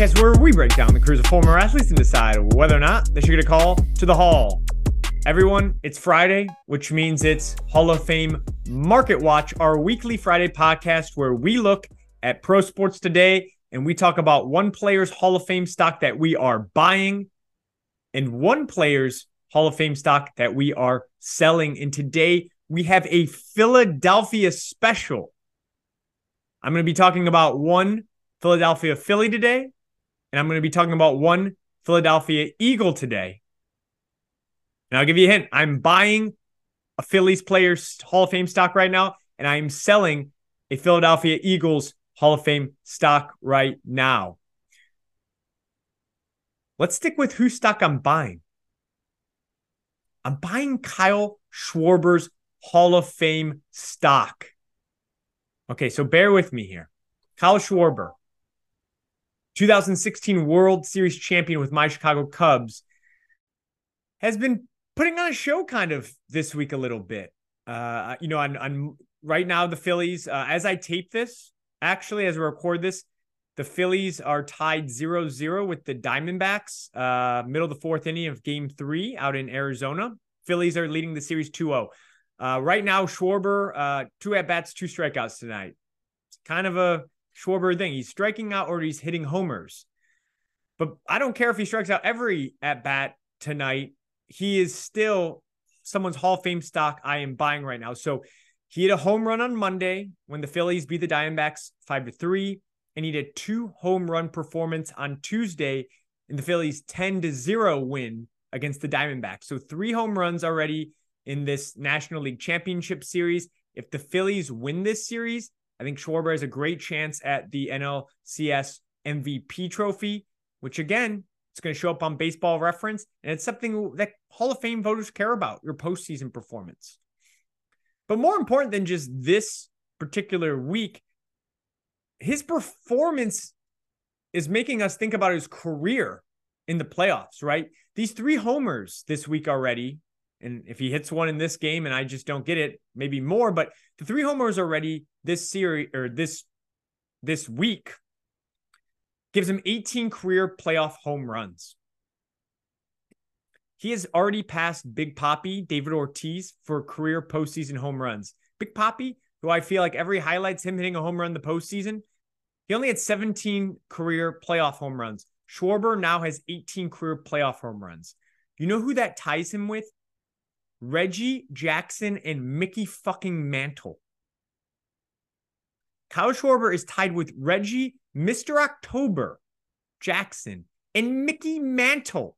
podcast where we break down the careers of former athletes and decide whether or not they should get a call to the Hall. Everyone, it's Friday, which means it's Hall of Fame Market Watch, our weekly Friday podcast where we look at pro sports today and we talk about one player's Hall of Fame stock that we are buying and one player's Hall of Fame stock that we are selling. And today we have a Philadelphia special. I'm going to be talking about one Philadelphia Philly today, and I'm going to be talking about one Philadelphia Eagle today. And I'll give you a hint I'm buying a Phillies player's Hall of Fame stock right now, and I'm selling a Philadelphia Eagles Hall of Fame stock right now. Let's stick with whose stock I'm buying. I'm buying Kyle Schwarber's Hall of Fame stock. Okay, so bear with me here. Kyle Schwarber, 2016 World Series champion with my Chicago Cubs, has been putting on a show kind of this week a little bit. Uh, you know, I'm, I'm right now the Phillies. Uh, as I tape this, actually, as we record this, the Phillies are tied 0-0 with the Diamondbacks, uh, middle of the fourth inning of Game Three out in Arizona. Phillies are leading the series 2-0. Uh, right now, Schwarber, uh, two at bats, two strikeouts tonight. It's kind of a Schwarber thing. He's striking out or he's hitting homers. But I don't care if he strikes out every at bat tonight. He is still someone's Hall of Fame stock I am buying right now. So he had a home run on Monday when the Phillies beat the Diamondbacks five to three, and he did two home run performance on Tuesday in the Phillies 10 to 0 win against the Diamondbacks. So three home runs already in this National League Championship Series. If the Phillies win this series, I think Schwarber has a great chance at the NLCS MVP trophy, which again, it's going to show up on baseball reference. And it's something that Hall of Fame voters care about your postseason performance. But more important than just this particular week, his performance is making us think about his career in the playoffs, right? These three homers this week already and if he hits one in this game and I just don't get it, maybe more. But the three homers already this series or this this week gives him 18 career playoff home runs. He has already passed Big Poppy, David Ortiz, for career postseason home runs. Big Poppy, who I feel like every highlights him hitting a home run the postseason, he only had 17 career playoff home runs. Schwarber now has 18 career playoff home runs. You know who that ties him with? Reggie Jackson and Mickey fucking Mantle. Kyle Schwarber is tied with Reggie, Mr. October, Jackson, and Mickey Mantle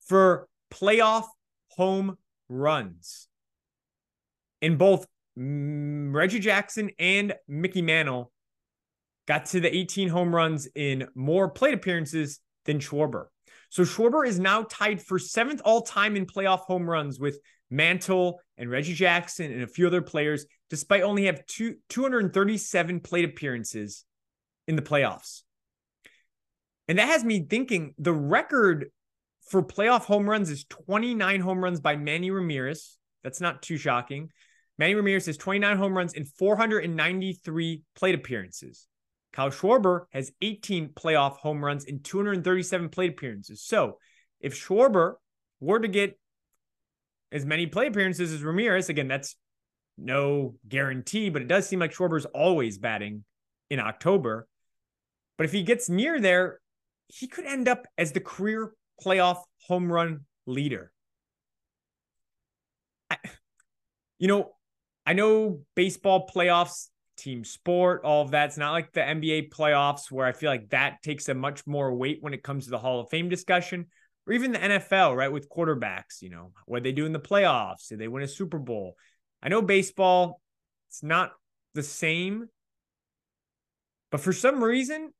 for playoff home runs. And both Reggie Jackson and Mickey Mantle got to the 18 home runs in more plate appearances than Schwarber. So Schwarber is now tied for seventh all time in playoff home runs with Mantle and Reggie Jackson and a few other players, despite only have two, 237 plate appearances in the playoffs. And that has me thinking the record for playoff home runs is 29 home runs by Manny Ramirez. That's not too shocking. Manny Ramirez has 29 home runs in 493 plate appearances. Kyle Schwarber has 18 playoff home runs in 237 plate appearances. So if Schwarber were to get as many plate appearances as Ramirez, again, that's no guarantee, but it does seem like Schwarber's always batting in October. But if he gets near there, he could end up as the career playoff home run leader. I, you know, I know baseball playoffs team sport, all of that. It's not like the NBA playoffs where I feel like that takes a much more weight when it comes to the Hall of Fame discussion, or even the NFL, right? With quarterbacks, you know, what they do in the playoffs, did they win a Super Bowl? I know baseball, it's not the same, but for some reason,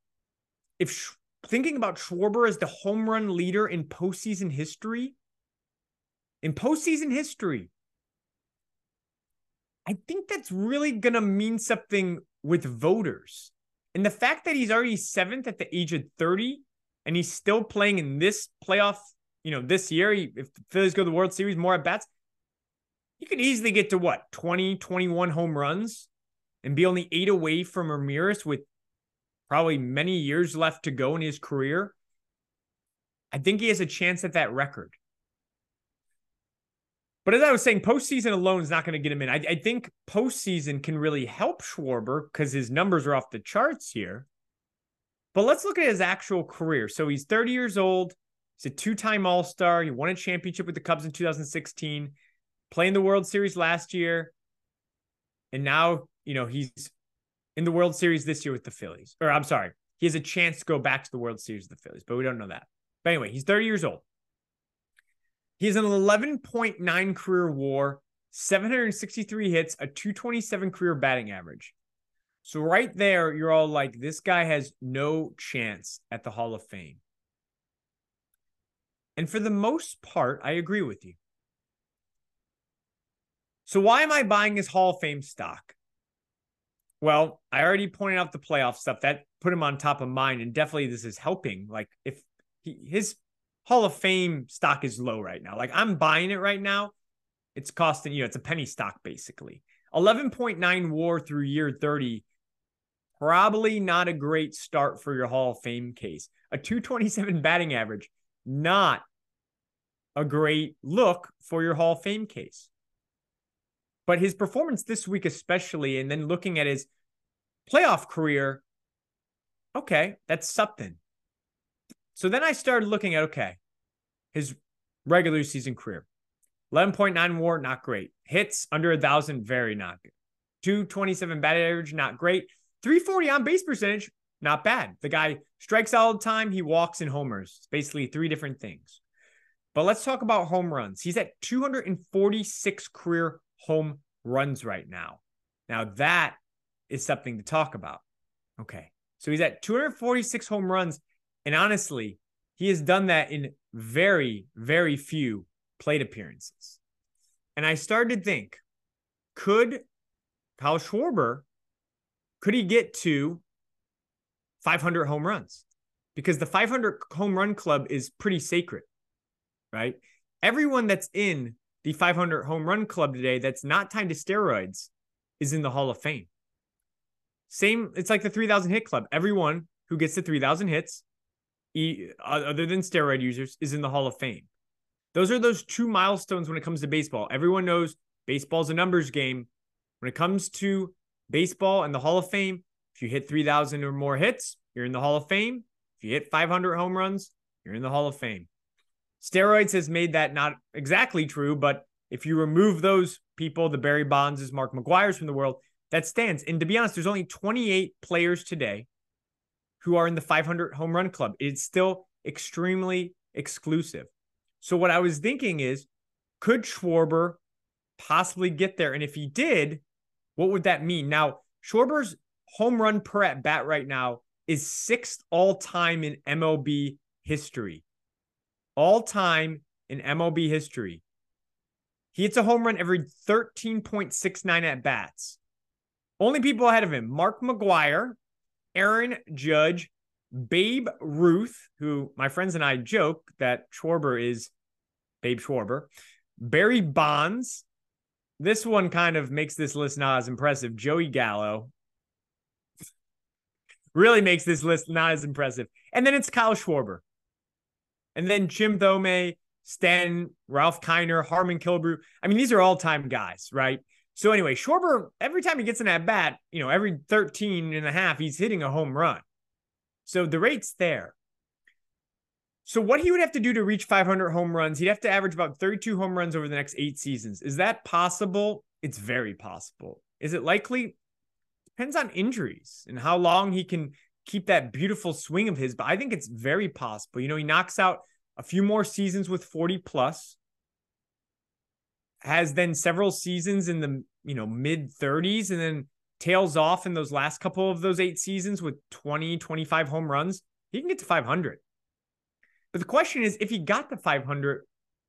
if thinking about Schwarber as the home run leader in postseason history, in postseason history, I think that's really going to mean something with voters. And the fact that he's already seventh at the age of 30 and he's still playing in this playoff, you know, this year, he, if the Phillies go to the World Series, more at bats, he could easily get to what, 20, 21 home runs and be only eight away from Ramirez with probably many years left to go in his career. I think he has a chance at that record. But as I was saying, postseason alone is not going to get him in. I, I think postseason can really help Schwarber because his numbers are off the charts here. But let's look at his actual career. So he's 30 years old. He's a two time All Star. He won a championship with the Cubs in 2016, playing the World Series last year. And now, you know, he's in the World Series this year with the Phillies. Or I'm sorry, he has a chance to go back to the World Series with the Phillies, but we don't know that. But anyway, he's 30 years old. He has an 11.9 career war, 763 hits, a 227 career batting average. So right there, you're all like, this guy has no chance at the Hall of Fame. And for the most part, I agree with you. So why am I buying his Hall of Fame stock? Well, I already pointed out the playoff stuff that put him on top of mine, and definitely this is helping. Like if he, his Hall of Fame stock is low right now. Like I'm buying it right now. It's costing, you know, it's a penny stock basically. 11.9 war through year 30. Probably not a great start for your Hall of Fame case. A 227 batting average, not a great look for your Hall of Fame case. But his performance this week, especially, and then looking at his playoff career, okay, that's something. So then I started looking at okay, his regular season career. 11.9 war, not great. Hits under a thousand, very not good. 227 batting average, not great. 340 on base percentage, not bad. The guy strikes all the time. He walks in homers. It's basically three different things. But let's talk about home runs. He's at 246 career home runs right now. Now, that is something to talk about. Okay. So he's at 246 home runs and honestly, he has done that in very, very few plate appearances. And I started to think, could Kyle Schwarber, could he get to 500 home runs? Because the 500 home run club is pretty sacred, right? Everyone that's in the 500 home run club today that's not tied to steroids is in the Hall of Fame. Same, it's like the 3000 hit club. Everyone who gets to 3000 hits other than steroid users, is in the Hall of Fame. Those are those two milestones when it comes to baseball. Everyone knows baseball's a numbers game. When it comes to baseball and the Hall of Fame, if you hit 3,000 or more hits, you're in the Hall of Fame. If you hit 500 home runs, you're in the Hall of Fame. Steroids has made that not exactly true, but if you remove those people, the Barry Bonds, Mark McGwire's from the world, that stands. And to be honest, there's only 28 players today who are in the 500 home run club. It's still extremely exclusive. So what I was thinking is, could Schwarber possibly get there? And if he did, what would that mean? Now, Schwarber's home run per at bat right now is sixth all time in MLB history. All time in MLB history. He hits a home run every 13.69 at bats. Only people ahead of him Mark McGwire, Aaron Judge, Babe Ruth, who my friends and I joke that Schwarber is Babe Schwarber, Barry Bonds. This one kind of makes this list not as impressive. Joey Gallo really makes this list not as impressive. And then it's Kyle Schwarber. And then Jim Thome, Stan, Ralph Kiner, Harmon Killebrew. I mean, these are all time guys, right? So anyway, Schwarber, every time he gets in that bat, you know, every 13 and a half, he's hitting a home run. So the rate's there. So what he would have to do to reach 500 home runs, he'd have to average about 32 home runs over the next eight seasons. Is that possible? It's very possible. Is it likely? Depends on injuries and how long he can keep that beautiful swing of his. But I think it's very possible. You know, he knocks out a few more seasons with 40 plus has then several seasons in the you know mid 30s and then tails off in those last couple of those eight seasons with 20 25 home runs he can get to 500 but the question is if he got to 500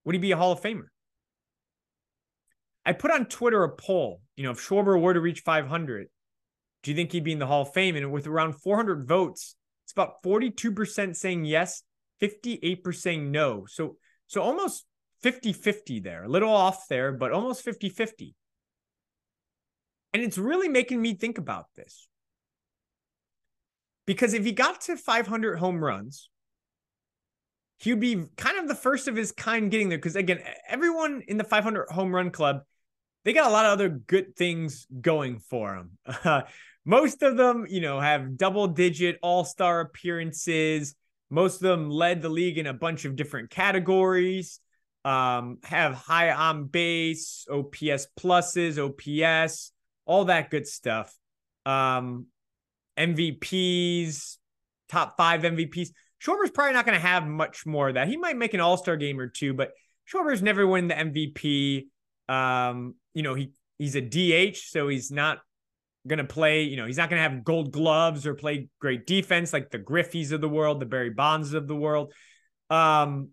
would he be a hall of famer? I put on twitter a poll you know if schwarber were to reach 500 do you think he'd be in the hall of fame? And with around 400 votes it's about 42% saying yes 58% saying no. So so almost 50 50 there, a little off there, but almost 50 50. And it's really making me think about this. Because if he got to 500 home runs, he would be kind of the first of his kind getting there. Because again, everyone in the 500 home run club, they got a lot of other good things going for them. Most of them, you know, have double digit all star appearances. Most of them led the league in a bunch of different categories. Um, have high on base, OPS pluses, OPS, all that good stuff. Um, MVPs, top five MVPs. Schwarber's probably not going to have much more of that. He might make an All Star game or two, but Schwarber's never win the MVP. Um, you know, he he's a DH, so he's not going to play. You know, he's not going to have Gold Gloves or play great defense like the Griffeys of the world, the Barry Bonds of the world. Um,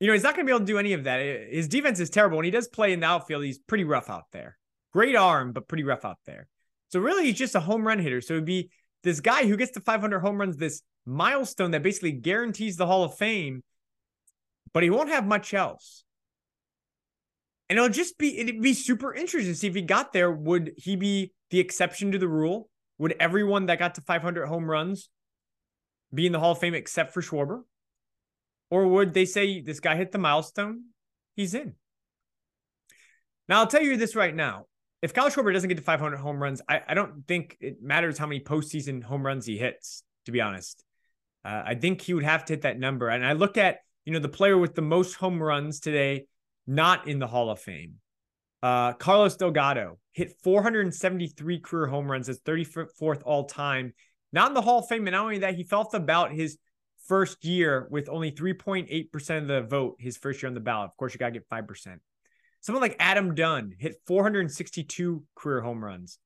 you know, he's not going to be able to do any of that. His defense is terrible. When he does play in the outfield, he's pretty rough out there. Great arm, but pretty rough out there. So really, he's just a home run hitter. So it'd be this guy who gets to 500 home runs, this milestone that basically guarantees the Hall of Fame, but he won't have much else. And it'll just be it'd be super interesting to see if he got there. Would he be the exception to the rule? Would everyone that got to 500 home runs be in the Hall of Fame except for Schwarber? Or would they say this guy hit the milestone? He's in. Now, I'll tell you this right now. If Kyle Schwarber doesn't get to 500 home runs, I, I don't think it matters how many postseason home runs he hits, to be honest. Uh, I think he would have to hit that number. And I look at, you know, the player with the most home runs today, not in the Hall of Fame. Uh, Carlos Delgado hit 473 career home runs as 34th all time. Not in the Hall of Fame. And not only that, he felt about his first year with only 3.8% of the vote his first year on the ballot. Of course, you got to get 5%. Someone like Adam Dunn hit 462 career home runs,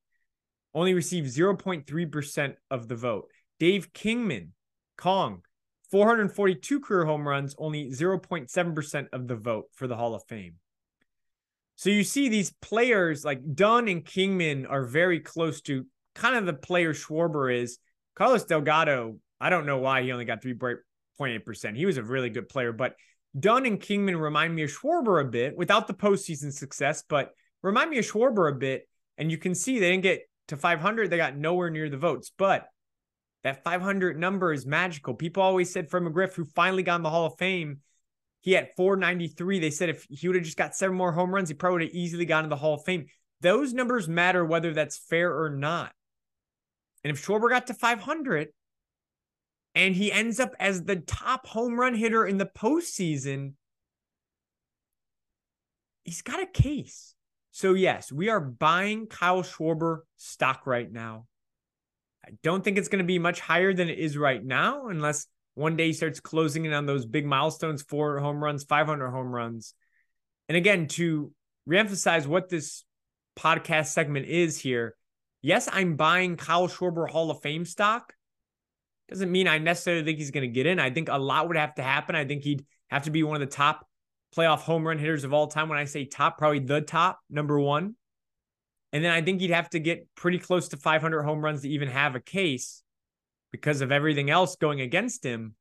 only received 0.3% of the vote. Dave Kingman, Kong, 442 career home runs, only 0.7% of the vote for the Hall of Fame. So you see these players like Dunn and Kingman are very close to kind of the player Schwarber is. Carlos Delgado I don't know why he only got 3.8%. He was a really good player, but Dunn and Kingman remind me of Schwarber a bit without the postseason success, but remind me of Schwarber a bit. And you can see they didn't get to 500. They got nowhere near the votes, but that 500 number is magical. People always said for McGriff, who finally got in the Hall of Fame, he had 493. They said if he would have just got seven more home runs, he probably would have easily gotten in the Hall of Fame. Those numbers matter whether that's fair or not. And if Schwarber got to 500, and he ends up as the top home run hitter in the postseason, he's got a case. So, yes, we are buying Kyle Schwarber stock right now. I don't think it's going to be much higher than it is right now, unless one day he starts closing in on those big milestones four home runs, 500 home runs. And again, to reemphasize what this podcast segment is here, yes, I'm buying Kyle Schwarber Hall of Fame stock doesn't mean I necessarily think he's going to get in. I think a lot would have to happen. I think he'd have to be one of the top playoff home run hitters of all time. When I say top, probably the top, number one. And then I think he'd have to get pretty close to 500 home runs to even have a case because of everything else going against him.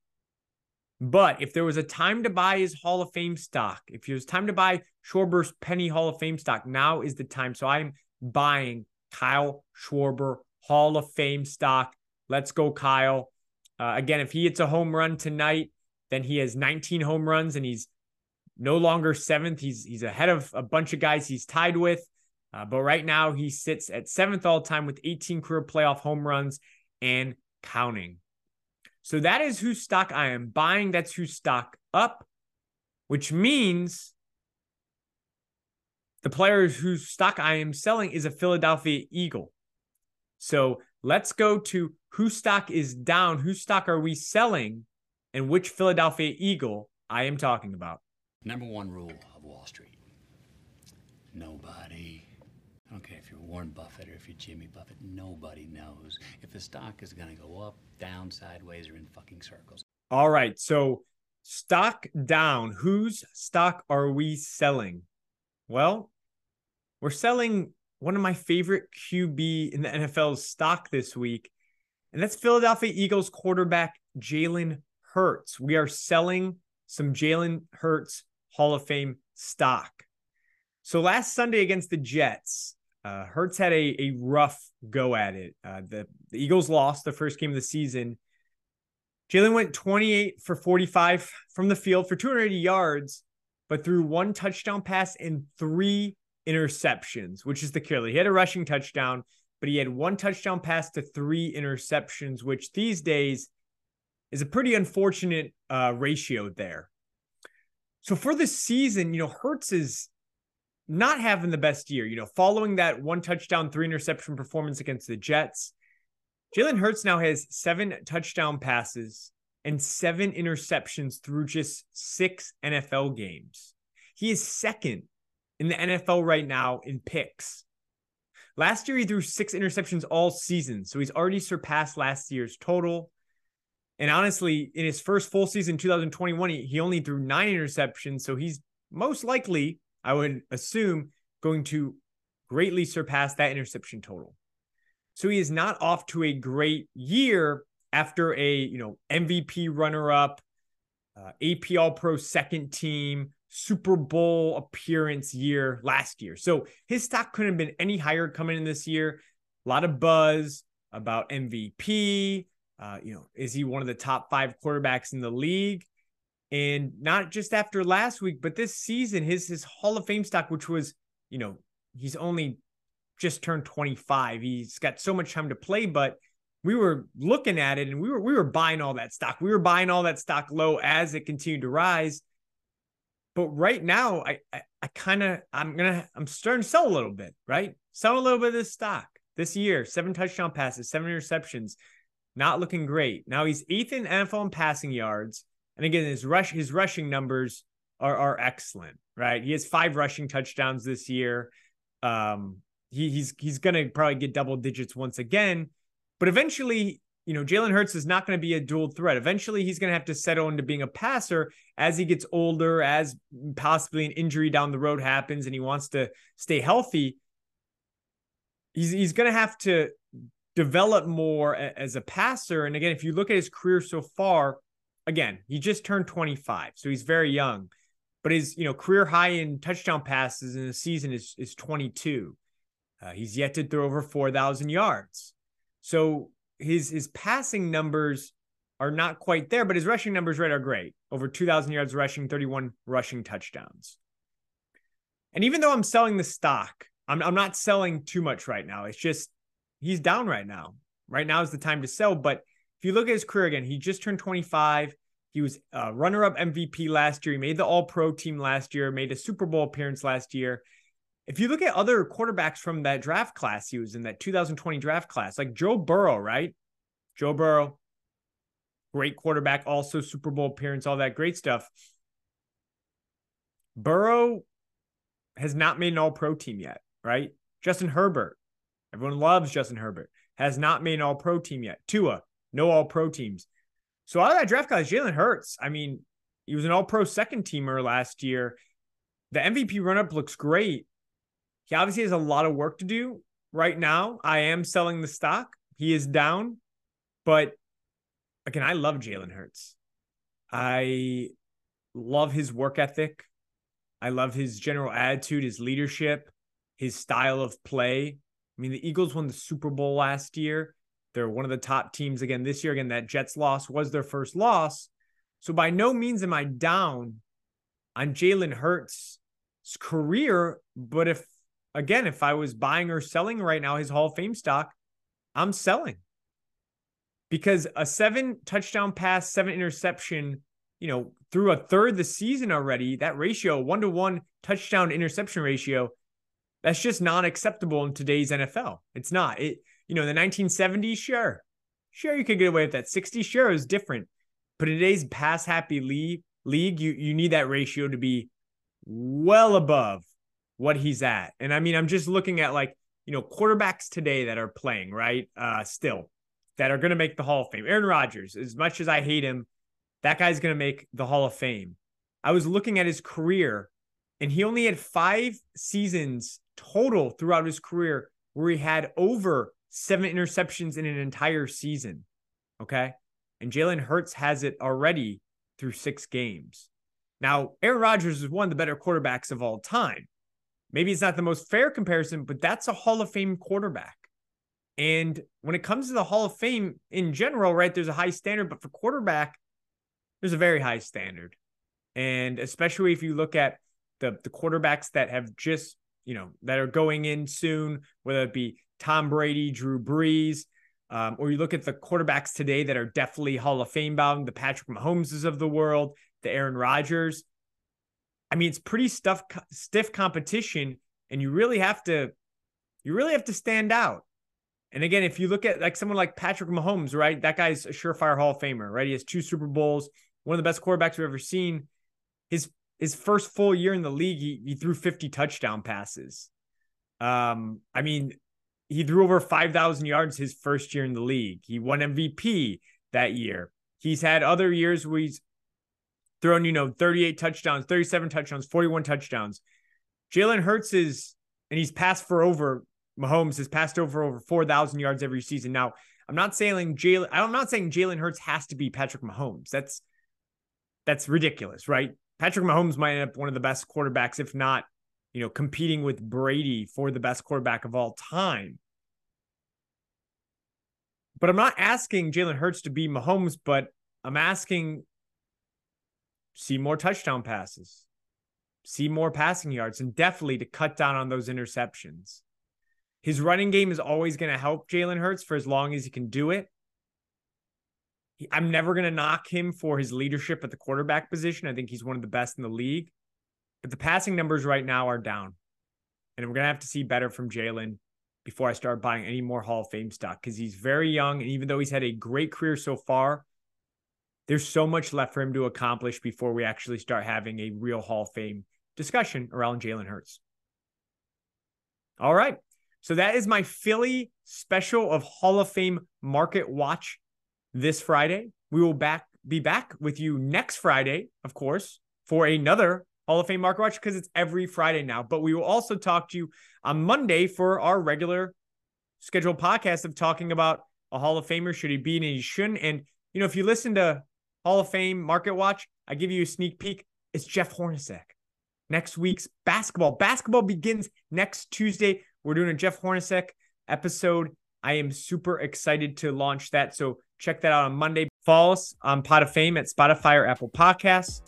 But if there was a time to buy his Hall of Fame stock, if it was time to buy Schwarber's penny Hall of Fame stock, now is the time. So I'm buying Kyle Schwarber Hall of Fame stock. Let's go, Kyle. Uh, again, if he hits a home run tonight, then he has 19 home runs and he's no longer seventh. He's he's ahead of a bunch of guys he's tied with. Uh, but right now he sits at seventh all time with 18 career playoff home runs and counting. So that is whose stock I am buying. That's whose stock up, which means the player whose stock I am selling is a Philadelphia Eagle. So let's go to whose stock is down, whose stock are we selling, and which Philadelphia Eagle I am talking about. Number one rule of Wall Street nobody. I don't care if you're Warren Buffett or if you're Jimmy Buffett, nobody knows if the stock is going to go up, down, sideways, or in fucking circles. All right. So, stock down. Whose stock are we selling? Well, we're selling one of my favorite QB in the NFL's stock this week, and that's Philadelphia Eagles quarterback Jalen Hurts. We are selling some Jalen Hurts Hall of Fame stock. So last Sunday against the Jets, Uh, Hurts had a, a rough go at it. Uh, the, the Eagles lost the first game of the season. Jalen went 28 for 45 from the field for 280 yards, but threw one touchdown pass and three interceptions, which is the killer. He had a rushing touchdown, but he had one touchdown pass to three interceptions, which these days is a pretty unfortunate uh, ratio there. So for this season, you know, Hurts is not having the best year. You know, following that one touchdown, three interception performance against the Jets, Jalen Hurts now has seven touchdown passes and seven interceptions through just six NFL games. He is second in the NFL right now in picks. Last year, he threw six interceptions all season. So he's already surpassed last year's total. And honestly, in his first full season, 2021, he, only threw nine interceptions. So he's most likely, I would assume, going to greatly surpass that interception total. So he is not off to a great year after a, you know, MVP runner up, uh, AP All Pro second team, Super Bowl appearance year last year. So his stock couldn't have been any higher coming in this year. A lot of buzz about MVP. Uh, you know, is he one of the top five quarterbacks in the league? And not just after last week, but this season, his his Hall of Fame stock, which was, you know, he's only just turned 25. He's got so much time to play, but we were looking at it and we were we were buying all that stock. We were buying all that stock low as it continued to rise. But right now, I I, I kind of I'm gonna I'm starting to sell a little bit, right? Sell a little bit of this stock this year. Seven touchdown passes, seven interceptions, not looking great. Now he's eighth in NFL in passing yards, and again his rush his rushing numbers are are excellent, right? He has five rushing touchdowns this year. Um, he, he's he's gonna probably get double digits once again, but eventually, you know, Jalen Hurts is not going to be a dual threat. Eventually, he's going to have to settle into being a passer as he gets older, as possibly an injury down the road happens, and he wants to stay healthy. He's he's going to have to develop more as a passer. And again, if you look at his career so far, again, he just turned 25, so he's very young. But his, you know, career high in touchdown passes in a season is is 22. Uh, he's yet to throw over 4,000 yards. So his his passing numbers are not quite there, but his rushing numbers right are great. Over 2,000 yards rushing, 31 rushing touchdowns. And even though I'm selling the stock, I'm, I'm not selling too much right now. It's just he's down right now. Right now is the time to sell. But if you look at his career again, he just turned 25. He was a runner up MVP last year. He made the All Pro team last year, made a Super Bowl appearance last year. If you look at other quarterbacks from that draft class he was in, that 2020 draft class, like Joe Burrow, right? Joe Burrow, great quarterback, also Super Bowl appearance, all that great stuff. Burrow has not made an all pro team yet, right? Justin Herbert, everyone loves Justin Herbert, has not made an all pro team yet. Tua, no all pro teams. So out of that draft class, Jalen Hurts, I mean, he was an all pro second teamer last year. The MVP run up looks great. He obviously has a lot of work to do right now. I am selling the stock. He is down, but again, I love Jalen Hurts. I love his work ethic. I love his general attitude, his leadership, his style of play. I mean, the Eagles won the Super Bowl last year. They're one of the top teams again this year. Again, that Jets loss was their first loss. So by no means am I down on Jalen Hurts' career. But if again, if I was buying or selling right now his Hall of Fame stock, I'm selling because a seven touchdown pass, seven interception, you know, through a third the season already, that ratio, one to one touchdown interception ratio, that's just not acceptable in today's NFL. It's not. It, you know, the 1970s, sure. Sure, you could get away with that. 60, sure, is different. But in today's pass happy league, league, you you need that ratio to be well above what he's at. And I mean, I'm just looking at like, you know, quarterbacks today that are playing, right? Uh still that are going to make the Hall of Fame. Aaron Rodgers, as much as I hate him, that guy's going to make the Hall of Fame. I was looking at his career and he only had 5 seasons total throughout his career where he had over 7 interceptions in an entire season. Okay? And Jalen Hurts has it already through 6 games. Now, Aaron Rodgers is one of the better quarterbacks of all time. Maybe it's not the most fair comparison, but that's a Hall of Fame quarterback. And when it comes to the Hall of Fame in general, right, there's a high standard, but for quarterback, there's a very high standard. And especially if you look at the the quarterbacks that have just, you know, that are going in soon, whether it be Tom Brady, Drew Brees, um, or you look at the quarterbacks today that are definitely Hall of Fame bound, the Patrick Mahomeses of the world, the Aaron Rodgers. I mean, it's pretty stuff, stiff competition, and you really have to, you really have to stand out. And again, if you look at like someone like Patrick Mahomes, right? That guy's a surefire Hall of Famer, right? He has two Super Bowls, one of the best quarterbacks we've ever seen. His his first full year in the league, he, he threw 50 touchdown passes. Um, I mean, he threw over 5,000 yards his first year in the league. He won MVP that year. He's had other years where he's thrown, you know, 38 touchdowns, 37 touchdowns, 41 touchdowns. Jalen Hurts is, and he's passed for over, Mahomes has passed over over 4,000 yards every season. Now, I'm not saying Jalen, I'm not saying Jalen Hurts has to be Patrick Mahomes. That's, that's ridiculous, right? Patrick Mahomes might end up one of the best quarterbacks, if not, you know, competing with Brady for the best quarterback of all time. But I'm not asking Jalen Hurts to be Mahomes, but I'm asking see more touchdown passes, see more passing yards, and definitely to cut down on those interceptions. His running game is always going to help Jalen Hurts for as long as he can do it. I'm never going to knock him for his leadership at the quarterback position. I think he's one of the best in the league. But the passing numbers right now are down. And we're going to have to see better from Jalen before I start buying any more Hall of Fame stock because he's very young. And even though he's had a great career so far, there's so much left for him to accomplish before we actually start having a real Hall of Fame discussion around Jalen Hurts. All right. So that is my Philly special of Hall of Fame Market Watch this Friday. We will back be back with you next Friday, of course, for another Hall of Fame Market Watch because it's every Friday now. But we will also talk to you on Monday for our regular scheduled podcast of talking about a Hall of Famer. Should he be and he shouldn't? And, you know, if you listen to Hall of Fame Market Watch, I give you a sneak peek. It's Jeff Hornacek. Next week's basketball. Basketball begins next Tuesday. We're doing a Jeff Hornacek episode. I am super excited to launch that. So check that out on Monday. Follow us on Pot of Fame at Spotify or Apple Podcasts.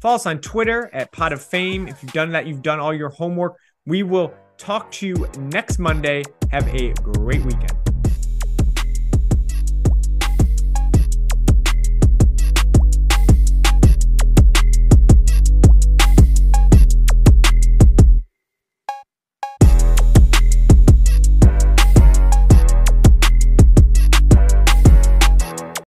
Follow us on Twitter at Pot of Fame. If you've done that, you've done all your homework. We will talk to you next Monday. Have a great weekend.